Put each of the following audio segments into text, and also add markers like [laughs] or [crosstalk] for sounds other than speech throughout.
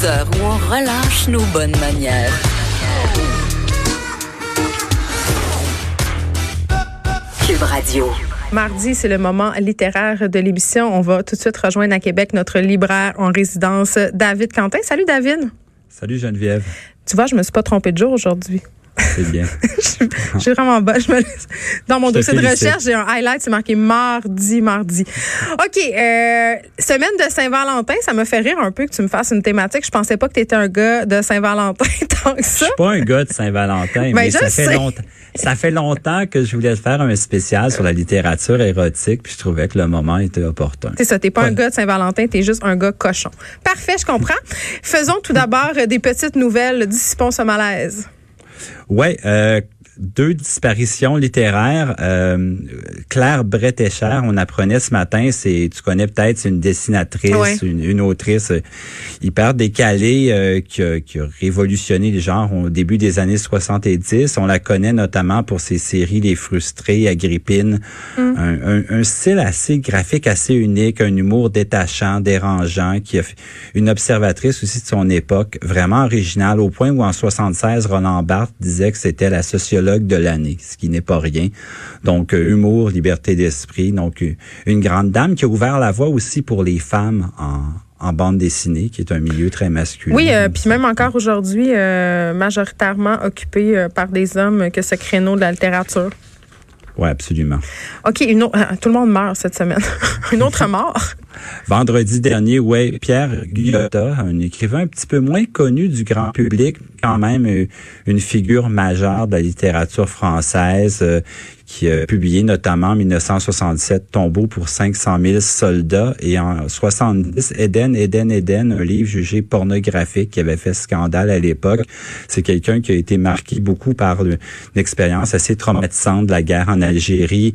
Deux heures où on relâche nos bonnes manières. Cube Radio. Mardi, c'est le moment littéraire de l'émission. On va tout de suite rejoindre à Québec notre libraire en résidence, David Quentin. Salut David. Salut Geneviève. Tu vois, je me suis pas trompé de jour aujourd'hui. C'est bien. [laughs] je, suis vraiment bas. Je me Dans mon dossier de recherche, j'ai un highlight, c'est marqué mardi, mardi. OK. Euh, semaine de Saint-Valentin, ça me fait rire un peu que tu me fasses une thématique. Je pensais pas que tu étais un gars de Saint-Valentin [laughs] tant que ça. Je suis pas un gars de Saint-Valentin, ben, mais ça fait longtemps. Ça fait longtemps que je voulais faire un spécial sur la littérature érotique, puis je trouvais que le moment était opportun. C'est ça, t'es pas un gars de Saint-Valentin, t'es juste un gars cochon. Parfait, je comprends. Faisons tout d'abord des petites nouvelles, dissipons ce malaise. Ouais, euh, deux disparitions littéraires. Euh, Claire Bretécher, on apprenait ce matin, c'est tu connais peut-être, c'est une dessinatrice, une, autrice euh, hyper décalée euh, qui, a, qui, a, révolutionné les genres au début des années 70. On la connaît notamment pour ses séries Les Frustrés, Agrippine, mm. un, un, un, style assez graphique, assez unique, un humour détachant, dérangeant, qui a une observatrice aussi de son époque, vraiment originale, au point où en 76, Roland Barthes disait que c'était la de l'année, ce qui n'est pas rien. Donc, euh, humour, liberté d'esprit. Donc, euh, une grande dame qui a ouvert la voie aussi pour les femmes en, en bande dessinée, qui est un milieu très masculin. Oui, euh, puis même encore aujourd'hui, majoritairement occupé par des hommes que ce créneau de la littérature. Oui, absolument. OK, une autre, tout le monde meurt cette semaine. [laughs] une autre mort. [laughs] Vendredi dernier, ouais, Pierre Guyotta, un écrivain un petit peu moins connu du grand public, quand même euh, une figure majeure de la littérature française, euh, qui a publié notamment en 1967 Tombeau pour 500 000 soldats et en 70 Eden, Eden, Eden, un livre jugé pornographique qui avait fait scandale à l'époque. C'est quelqu'un qui a été marqué beaucoup par une expérience assez traumatisante de la guerre en Algérie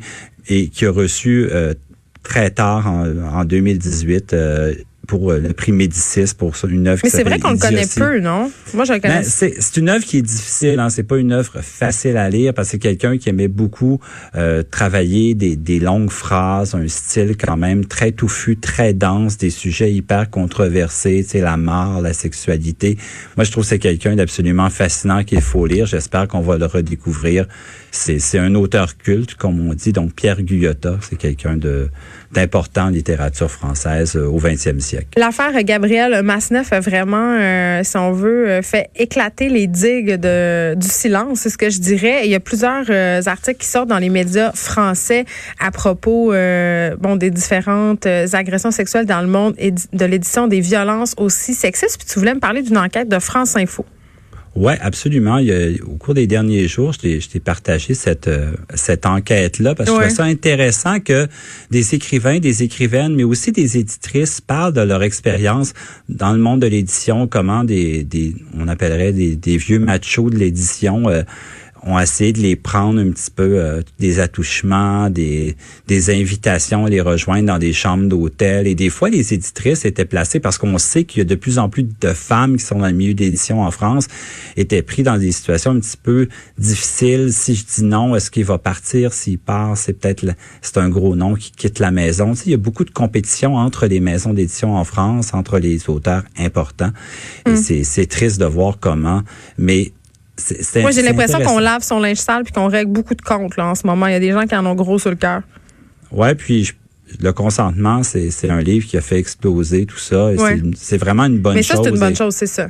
et qui a reçu euh, très tard en, en 2018 euh, pour euh, le prix Médicis pour une œuvre. Mais c'est vrai qu'on le connaît peu, non? Moi, je le connais. Ben, c'est une œuvre qui est difficile. Hein? C'est pas une œuvre facile à lire parce que c'est quelqu'un qui aimait beaucoup euh, travailler des, des, longues phrases, un style quand même très touffu, très dense, des sujets hyper controversés, tu sais, la mort, la sexualité. Moi, je trouve que c'est quelqu'un d'absolument fascinant qu'il faut lire. J'espère qu'on va le redécouvrir. C'est un auteur culte, comme on dit. Donc, Pierre Guyotta, c'est quelqu'un de littérature française euh, au 20e siècle. L'affaire Gabriel Masneff a vraiment, euh, si on veut, euh, fait éclater les digues du silence, c'est ce que je dirais. Il y a plusieurs articles qui sortent dans les médias français à propos des différentes agressions sexuelles dans le monde et de l'édition des violences aussi sexistes. Puis tu voulais me parler d'une enquête de France Info. Oui, absolument. Il au cours des derniers jours, je t'ai partagé cette, euh, cette enquête-là parce que je trouve ça intéressant que des écrivains, des écrivaines, mais aussi des éditrices parlent de leur expérience dans le monde de l'édition, comment des, des on appellerait des, des vieux machos de l'édition euh, ont essayé de les prendre un petit peu euh, des attouchements, des, des invitations à les rejoindre dans des chambres d'hôtel. Et des fois, les éditrices étaient placées parce qu'on sait qu'il y a de plus en plus de femmes qui sont dans le milieu d'édition en France, étaient pris dans des situations un petit peu difficiles. Si je dis non, est-ce qu'il va partir? S'il part, c'est peut-être c'est un gros nom qui quitte la maison. Tu sais, il y a beaucoup de compétition entre les maisons d'édition en France, entre les auteurs importants. Et mm. c'est triste de voir comment. Mais moi, j'ai l'impression qu'on lave son linge sale puis qu'on règle beaucoup de comptes là, en ce moment. Il y a des gens qui en ont gros sur le cœur. Ouais, puis le consentement, c'est un livre qui a fait exploser tout ça. C'est vraiment une bonne chose. Mais ça, c'est une bonne chose, c'est ça.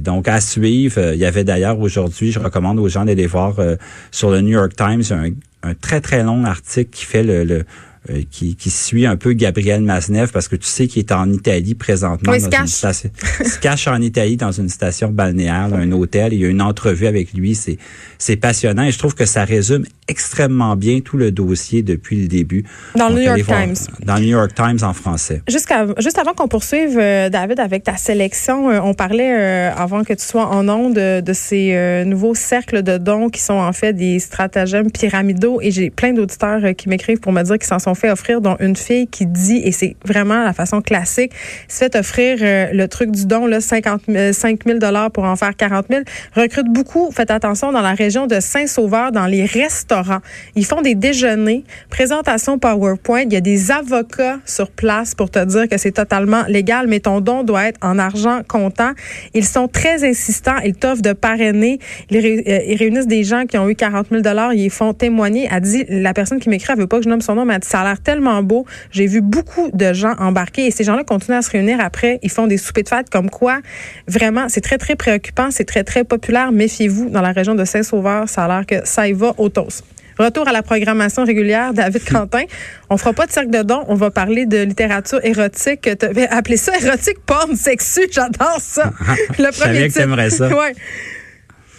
Donc, à suivre. Euh, il y avait d'ailleurs aujourd'hui, je recommande aux gens d'aller voir euh, sur le New York Times un, un, très, très long article qui fait le, le euh, qui, qui suit un peu Gabriel Masnev parce que tu sais qu'il est en Italie présentement. Oui, il se dans une cache. station- [laughs] se cache en Italie dans une station balnéaire, un hôtel. Il y a une entrevue avec lui. C'est, c'est passionnant et je trouve que ça résume extrêmement bien tout le dossier depuis le début. Dans le New York voir- Times. Dans le New York Times en français. Jusqu'à, juste avant qu'on poursuive, euh, David, avec ta sélection, euh, on parlait avant que tu sois en onde de, de ces nouveaux cercles de dons qui sont en fait des stratagèmes pyramidaux. Et j'ai plein d'auditeurs qui m'écrivent pour me dire qu'ils s'en sont fait offrir, dont une fille qui dit, et c'est vraiment la façon classique, se fait offrir euh, le truc du don, là, 50 000, 5 000 pour en faire 40 000. Recrute beaucoup, faites attention, dans la région de Saint-Sauveur, dans les restaurants. Ils font des déjeuners, présentation PowerPoint. Il y a des avocats sur place pour te dire que c'est totalement légal, mais ton don doit être en argent comptant. Ils sont très insistants. Ils t'offrent de parrainer. Ils, euh, réunissent des gens qui ont eu 40 000 Ils font témoigner. Elle dit, la personne qui m'écrit, elle veut pas que je nomme son nom, mais elle dit, ça a l'air tellement beau. J'ai vu beaucoup de gens embarquer et ces gens-là continuent à se réunir après. Ils font des soupers de fête comme quoi, vraiment, c'est très, très préoccupant. C'est très, très populaire. Méfiez-vous. Dans la région de Saint-Sauveur, ça a l'air que ça y va au toast. Retour à la programmation régulière, David [laughs] Quentin. On fera pas de cercle de dons, on va parler de littérature érotique. Appelé ça [laughs] érotique porn sexu, j'adore ça. [laughs] Le Je savais que ça. Ouais.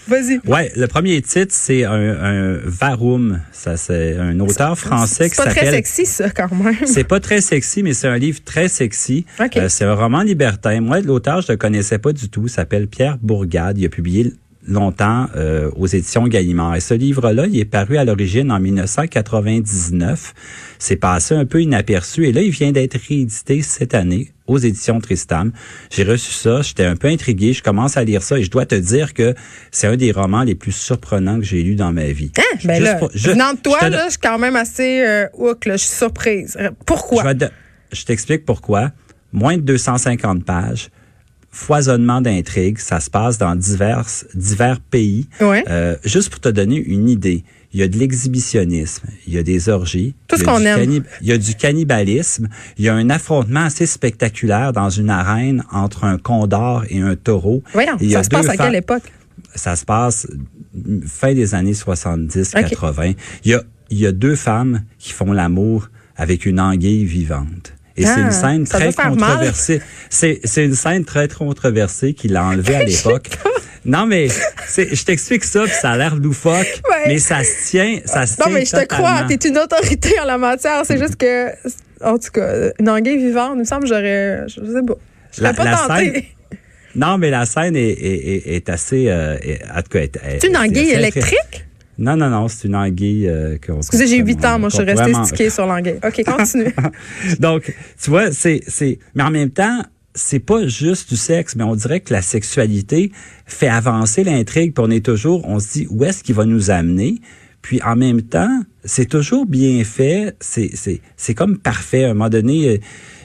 Vas-y. Ouais, le premier titre, c'est un, un Varum. Ça, c'est un auteur français qui C'est pas très s'appelle sexy, ça, quand même. C'est pas très sexy, mais c'est un livre très sexy. OK. Euh, c'est un roman libertin. Moi, l'auteur, je le connaissais pas du tout. Il s'appelle Pierre Bourgade. Il a publié longtemps euh, aux éditions Gallimard. Et ce livre-là, il est paru à l'origine en 1999. C'est passé un peu inaperçu. Et là, il vient d'être réédité cette année aux éditions Tristam. J'ai reçu ça, j'étais un peu intrigué, je commence à lire ça et je dois te dire que c'est un des romans les plus surprenants que j'ai lus dans ma vie. Hein? Ben Juste là, pour- je- venant de toi, je te- là, je suis quand même assez euh, hook, là. Je suis surprise. Pourquoi? Je t'explique pourquoi. Moins de 250 pages, foisonnement d'intrigues, ça se passe dans divers, divers pays. Ouais. Euh, juste pour te donner une idée, il y a de l'exhibitionnisme, il y a des orgies, Tout il y ce a qu'on du aime. Il y a du cannibalisme, il y a un affrontement assez spectaculaire dans une arène entre un condor et un taureau. Voyons, ça se passe à quelle époque? ça se passe fin des années 70, OK. 80. Il y a, il y a deux femmes qui font l'amour avec une anguille vivante. Et c'est Ah, une scène ça très controversée. C'est, c'est une scène très controversée qu'il a enlevée à [laughs] l'époque. Non, mais je t'explique ça, puis ça a l'air loufoque, Ouais. mais ça se tient, ça se Non, tient mais je te crois, t'es une autorité en la matière. C'est juste que, en tout cas, une anguille vivante, il me semble j'aurais, je sais pas. Je La- pas la tentée. scène- Non, mais la scène est, est, est, est assez... Euh, est- en tout cas, est- est- C'est une anguille électrique? Non, non, non, c'est une anguille... Euh, qu'on- Excusez, j'ai qu'on- 8 ans, moi, je suis restée vraiment- stickée sur l'anguille. OK, [laughs] continue. [laughs] Donc, tu vois, c'est, c'est, mais en même temps, c'est pas juste du sexe, mais on dirait que la sexualité fait avancer l'intrigue, puis on est toujours, on se dit où est-ce qu'il va nous amener? Puis en même temps, c'est toujours bien fait, c'est, c'est, c'est comme parfait. À un moment donné, euh,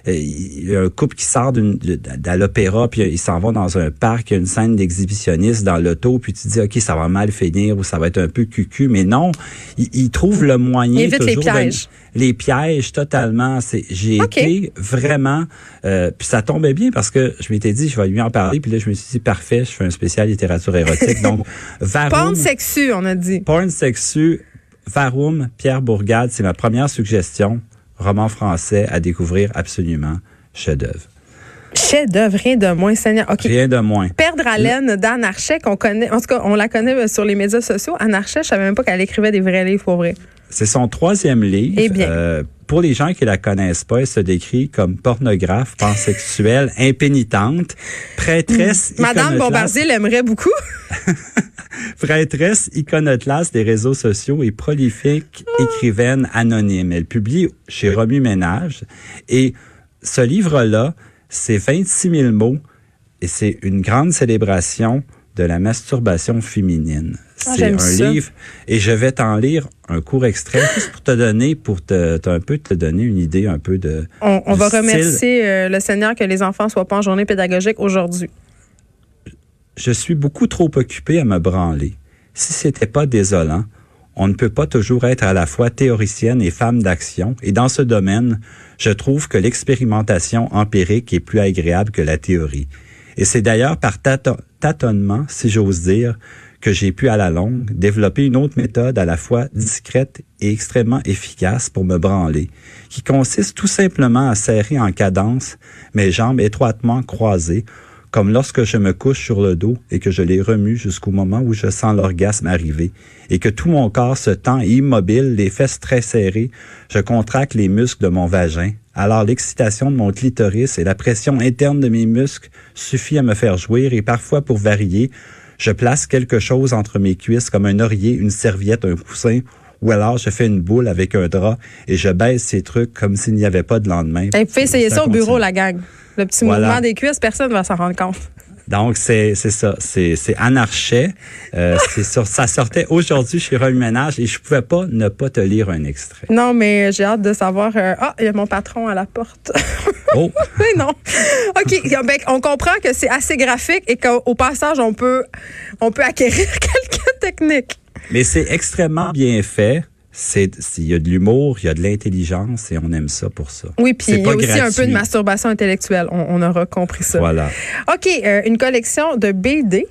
il y a un couple qui sort d'une, de, de l'opéra, puis ils s'en vont dans un parc, il y a une scène d'exhibitionniste dans l'auto, puis tu te dis, OK, ça va mal finir ou ça va être un peu cucu, mais non, ils il trouvent le moyen évite les toujours de- pièges. les pièges totalement. C'est, j'ai OK. été vraiment, euh, puis ça tombait bien parce que je m'étais dit, je vais lui en parler, puis là je me suis dit parfait, je fais un spécial littérature érotique. Donc, Varum, [laughs] Porn sexu, on a dit. porn sexu, Varum, Pierre Bourgade, c'est ma première suggestion. Roman français à découvrir absolument, chef-d'œuvre. Chef-d'œuvre, rien de moins, Seigneur. Rien de moins. Perdre haleine d'Anne Archet, qu'on connaît, en tout cas, on la connaît euh, sur les médias sociaux. Anne Archet, je savais même pas qu'elle écrivait des vrais livres pour vrai. C'est son troisième livre. Eh bien. Euh, pour les gens qui la connaissent pas, elle se décrit comme pornographe, pansexuelle, [laughs] impénitente, prêtresse, Madame iconoclaste- Bombardier l'aimerait beaucoup. [laughs] Prêtresse iconoclaste des réseaux sociaux et prolifique écrivaine anonyme. Elle publie chez Romu Ménage. Et ce livre-là, c'est 26 000 mots et c'est une grande célébration de la masturbation féminine. Ah, c'est un ça. livre et je vais t'en lire un court extrait [laughs] juste pour te donner, pour te, te- un peu te donner une idée un peu de. On, va style. remercier euh, le Seigneur que les enfants soient pas en journée pédagogique aujourd'hui. Je suis beaucoup trop occupé à me branler. Si c'était pas désolant, on ne peut pas toujours être à la fois théoricienne et femme d'action, et dans ce domaine, je trouve que l'expérimentation empirique est plus agréable que la théorie. Et c'est d'ailleurs par tâton- tâtonnement, si j'ose dire, que j'ai pu à la longue développer une autre méthode à la fois discrète et extrêmement efficace pour me branler, qui consiste tout simplement à serrer en cadence mes jambes étroitement croisées, comme lorsque je me couche sur le dos et que je les remue jusqu'au moment où je sens l'orgasme arriver, et que tout mon corps se tend immobile, les fesses très serrées, je contracte les muscles de mon vagin, alors l'excitation de mon clitoris et la pression interne de mes muscles suffit à me faire jouir et parfois pour varier, je place quelque chose entre mes cuisses comme un oreiller, une serviette, un coussin ou alors je fais une boule avec un drap et je baisse ces trucs comme s'il n'y avait pas de lendemain. Et puis essayer ça, au bureau, la gang. Le petit mouvement des cuisses, personne ne va s'en rendre compte. Donc, c'est ça. C'est Anarchet. Euh, [laughs] ça sortait aujourd'hui chez Revue Ménage et je pouvais pas ne pas te lire un extrait. Non, mais j'ai hâte de savoir. Euh, ah, il y a mon patron à la porte. Oh! [laughs] mais non. OK. Ben, on comprend que c'est assez graphique et qu'au passage, on peut, on peut acquérir [laughs] quelques techniques. Mais c'est extrêmement bien fait c'est il y a de l'humour, il y a de l'intelligence et on aime ça pour ça. Oui, puis il y a aussi un peu de masturbation intellectuelle. On, aura compris ça. Voilà. OK, euh, une collection de BD.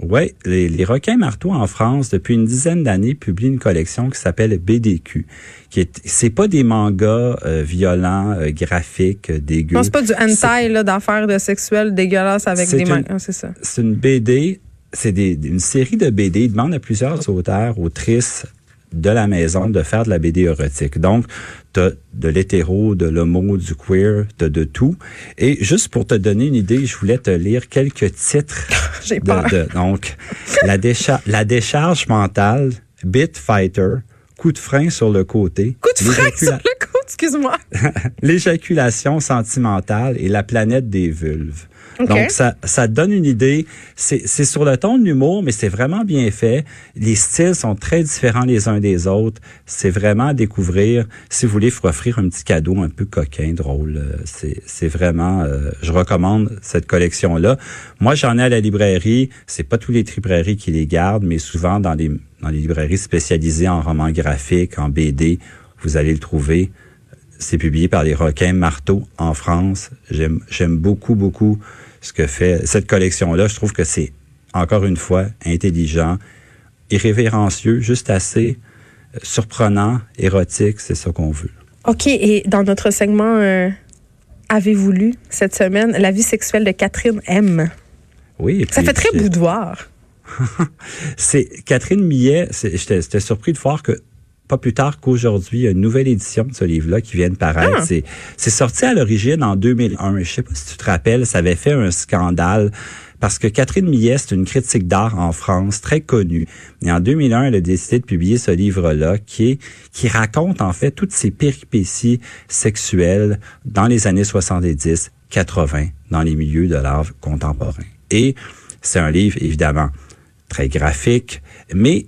Oui, les, les, requins marteaux en France, depuis une dizaine d'années, publient une collection qui s'appelle BDQ. Qui est, c'est pas des mangas euh, violents, euh, graphiques, dégueux. Non, c'est pas du hentai là, d'affaires de sexuelles dégueulasses avec des mangas, c'est ça. C'est une BD c'est une série de BD. Ils demandent à plusieurs auteurs, autrices, de la maison de faire de la BD érotique. Donc, tu as de l'hétéro, de l'homo, du queer, tu de tout. Et juste pour te donner une idée, je voulais te lire quelques titres. [laughs] J'ai peur. donc, la, la décharge mentale, Bit Fighter, coup de frein sur le côté. Coup de frein sur le côté, excuse-moi. [laughs] L'éjaculation sentimentale et la planète des vulves. Donc, ça, ça donne une idée. C'est sur le ton de l'humour, mais c'est vraiment bien fait. Les styles sont très différents les uns des autres. C'est vraiment à découvrir. Si vous voulez vous offrir un petit cadeau un peu coquin, drôle, euh, c'est vraiment... Euh, je recommande cette collection-là. Moi, j'en ai à la librairie. C'est pas tous les librairies qui les gardent, mais souvent dans les, dans les librairies spécialisées en romans graphiques, en BD, vous allez le trouver. C'est publié par les Requins Marteau en France. J'aime beaucoup, beaucoup ce que fait cette collection-là. Je trouve que c'est, encore une fois, intelligent, irrévérencieux, juste assez euh, surprenant, érotique, c'est ça qu'on veut. OK, et dans notre segment euh, Avez-vous lu cette semaine? La vie sexuelle de Catherine M? Oui. ça fait très boudoir. [laughs] c'est Catherine Millet, j'étais surpris de voir que pas plus tard qu'aujourd'hui, une nouvelle édition de ce livre-là qui vient de paraître. Ah. C'est sorti à l'origine en 2001. Je sais pas si tu te rappelles, ça avait fait un scandale parce que Catherine Millet, c'est une critique d'art en France très connue. Et en 2001, elle a décidé de publier ce livre-là qui est, qui raconte en fait toutes ces péripéties sexuelles dans les années 70, 80, dans les milieux de l'art contemporain. Et c'est un livre, évidemment, très graphique, mais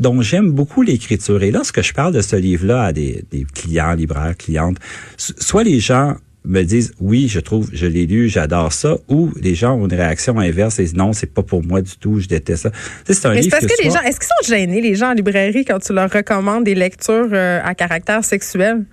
dont j'aime beaucoup l'écriture. Et lorsque je parle de ce livre-là à des, des clients, libraires, clientes, soit les gens me disent oui, je trouve, je l'ai lu, j'adore ça, ou les gens ont une réaction inverse et disent non, c'est pas pour moi du tout, je déteste ça. c'est un livre parce que, les gens, est-ce qu'ils sont gênés les gens en librairie quand tu leur recommandes des lectures euh, à caractère sexuel?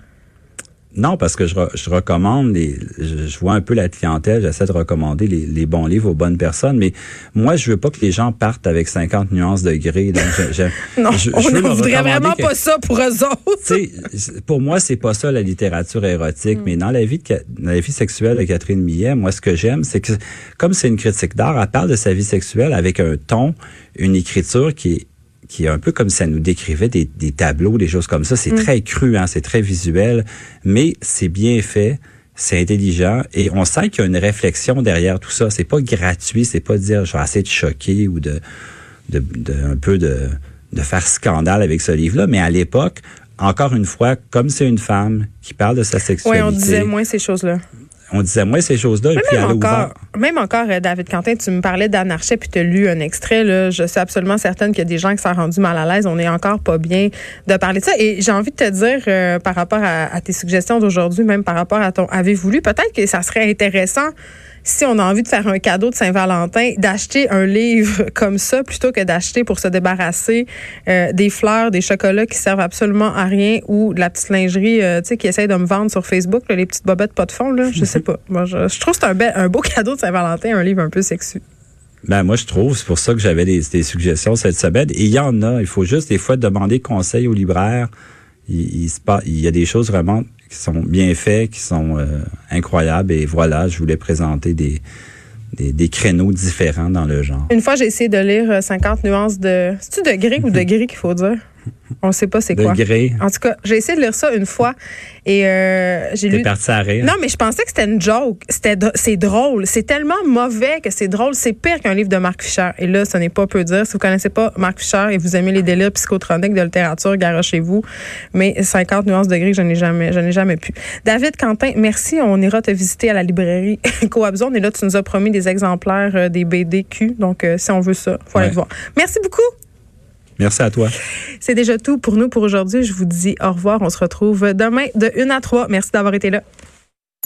Non, parce que je, je recommande, les, je, vois un peu la clientèle, j'essaie de recommander les, les, bons livres aux bonnes personnes, mais moi, je veux pas que les gens partent avec 50 nuances de gris. Donc [laughs] non, on ne voudrait vraiment pas ça pour eux autres. pour moi, c'est pas ça la littérature érotique, mm. mais dans la vie de, dans la vie sexuelle de Catherine Millet, moi, ce que j'aime, c'est que comme c'est une critique d'art, elle parle de sa vie sexuelle avec un ton, une écriture qui est qui est un peu comme ça nous décrivait des, des tableaux, des choses comme ça. C'est mm. très cru, hein, c'est très visuel, mais c'est bien fait, c'est intelligent et on sent qu'il y a une réflexion derrière tout ça. C'est pas gratuit, c'est pas dire je vais essayer de choquer ou de, de, de un peu de, de faire scandale avec ce livre-là, mais à l'époque, encore une fois, comme c'est une femme qui parle de sa sexualité. Oui, on disait moins ces choses-là on disait moi ces choses-là. puis même, encore, même encore, euh, David Quentin, tu me parlais d'anarchie puis tu as lu un extrait. Là, je suis absolument certaine qu'il y a des gens qui sont rendus mal à l'aise. On n'est encore pas bien de parler de ça. Et j'ai envie de te dire, euh, par rapport à, à tes suggestions d'aujourd'hui, même par rapport à ton avez-vous lu, peut-être que ça serait intéressant si on a envie de faire un cadeau de Saint-Valentin, d'acheter un livre [laughs] comme ça plutôt que d'acheter pour se débarrasser euh, des fleurs, des chocolats qui servent absolument à rien ou de la petite lingerie, euh, tu sais, qui essaye de me vendre sur Facebook, les petites bobettes pas de fond, là, je [laughs] sais pas. Moi, je, trouve que c'est un, un beau [laughs] cadeau de Saint-Valentin, un livre un peu sexu. Ben moi je trouve, c'est pour ça que j'avais des, des, suggestions cette semaine. Et il y en a. Il faut juste des fois demander conseil aux libraires. Il, il, il y a des choses vraiment qui sont bien faites, qui sont euh, incroyables. Et voilà, je voulais présenter des, des, des, créneaux différents dans le genre. Une fois, j'ai essayé de lire 50 nuances de... C'est-tu de gris ou de [laughs] gris qu'il faut dire? On ne sait pas c'est quoi. Degré. En tout cas, j'ai essayé de lire ça une fois et euh, j'ai lu. parti à rire. Non, mais je pensais que c'était une joke. C'était c'est drôle. C'est tellement mauvais que c'est drôle. C'est pire qu'un livre de Marc Fischer. Et là, ce n'est pas peu dire. Si vous connaissez pas Marc Fischer et vous aimez les délires psychotroniques de littérature, chez vous. Mais 50 nuances de gris, je n'ai jamais, je n'ai jamais pu. David Quentin, merci. On ira te visiter à la librairie [laughs] Coabzone. Et là, tu nous as promis des exemplaires euh, des BDQ. Donc, euh, si on veut ça, faut aller le voir. Merci beaucoup. Merci à toi. C'est déjà tout pour nous pour aujourd'hui. Je vous dis au revoir. On se retrouve demain de 1 à 3. Merci d'avoir été là.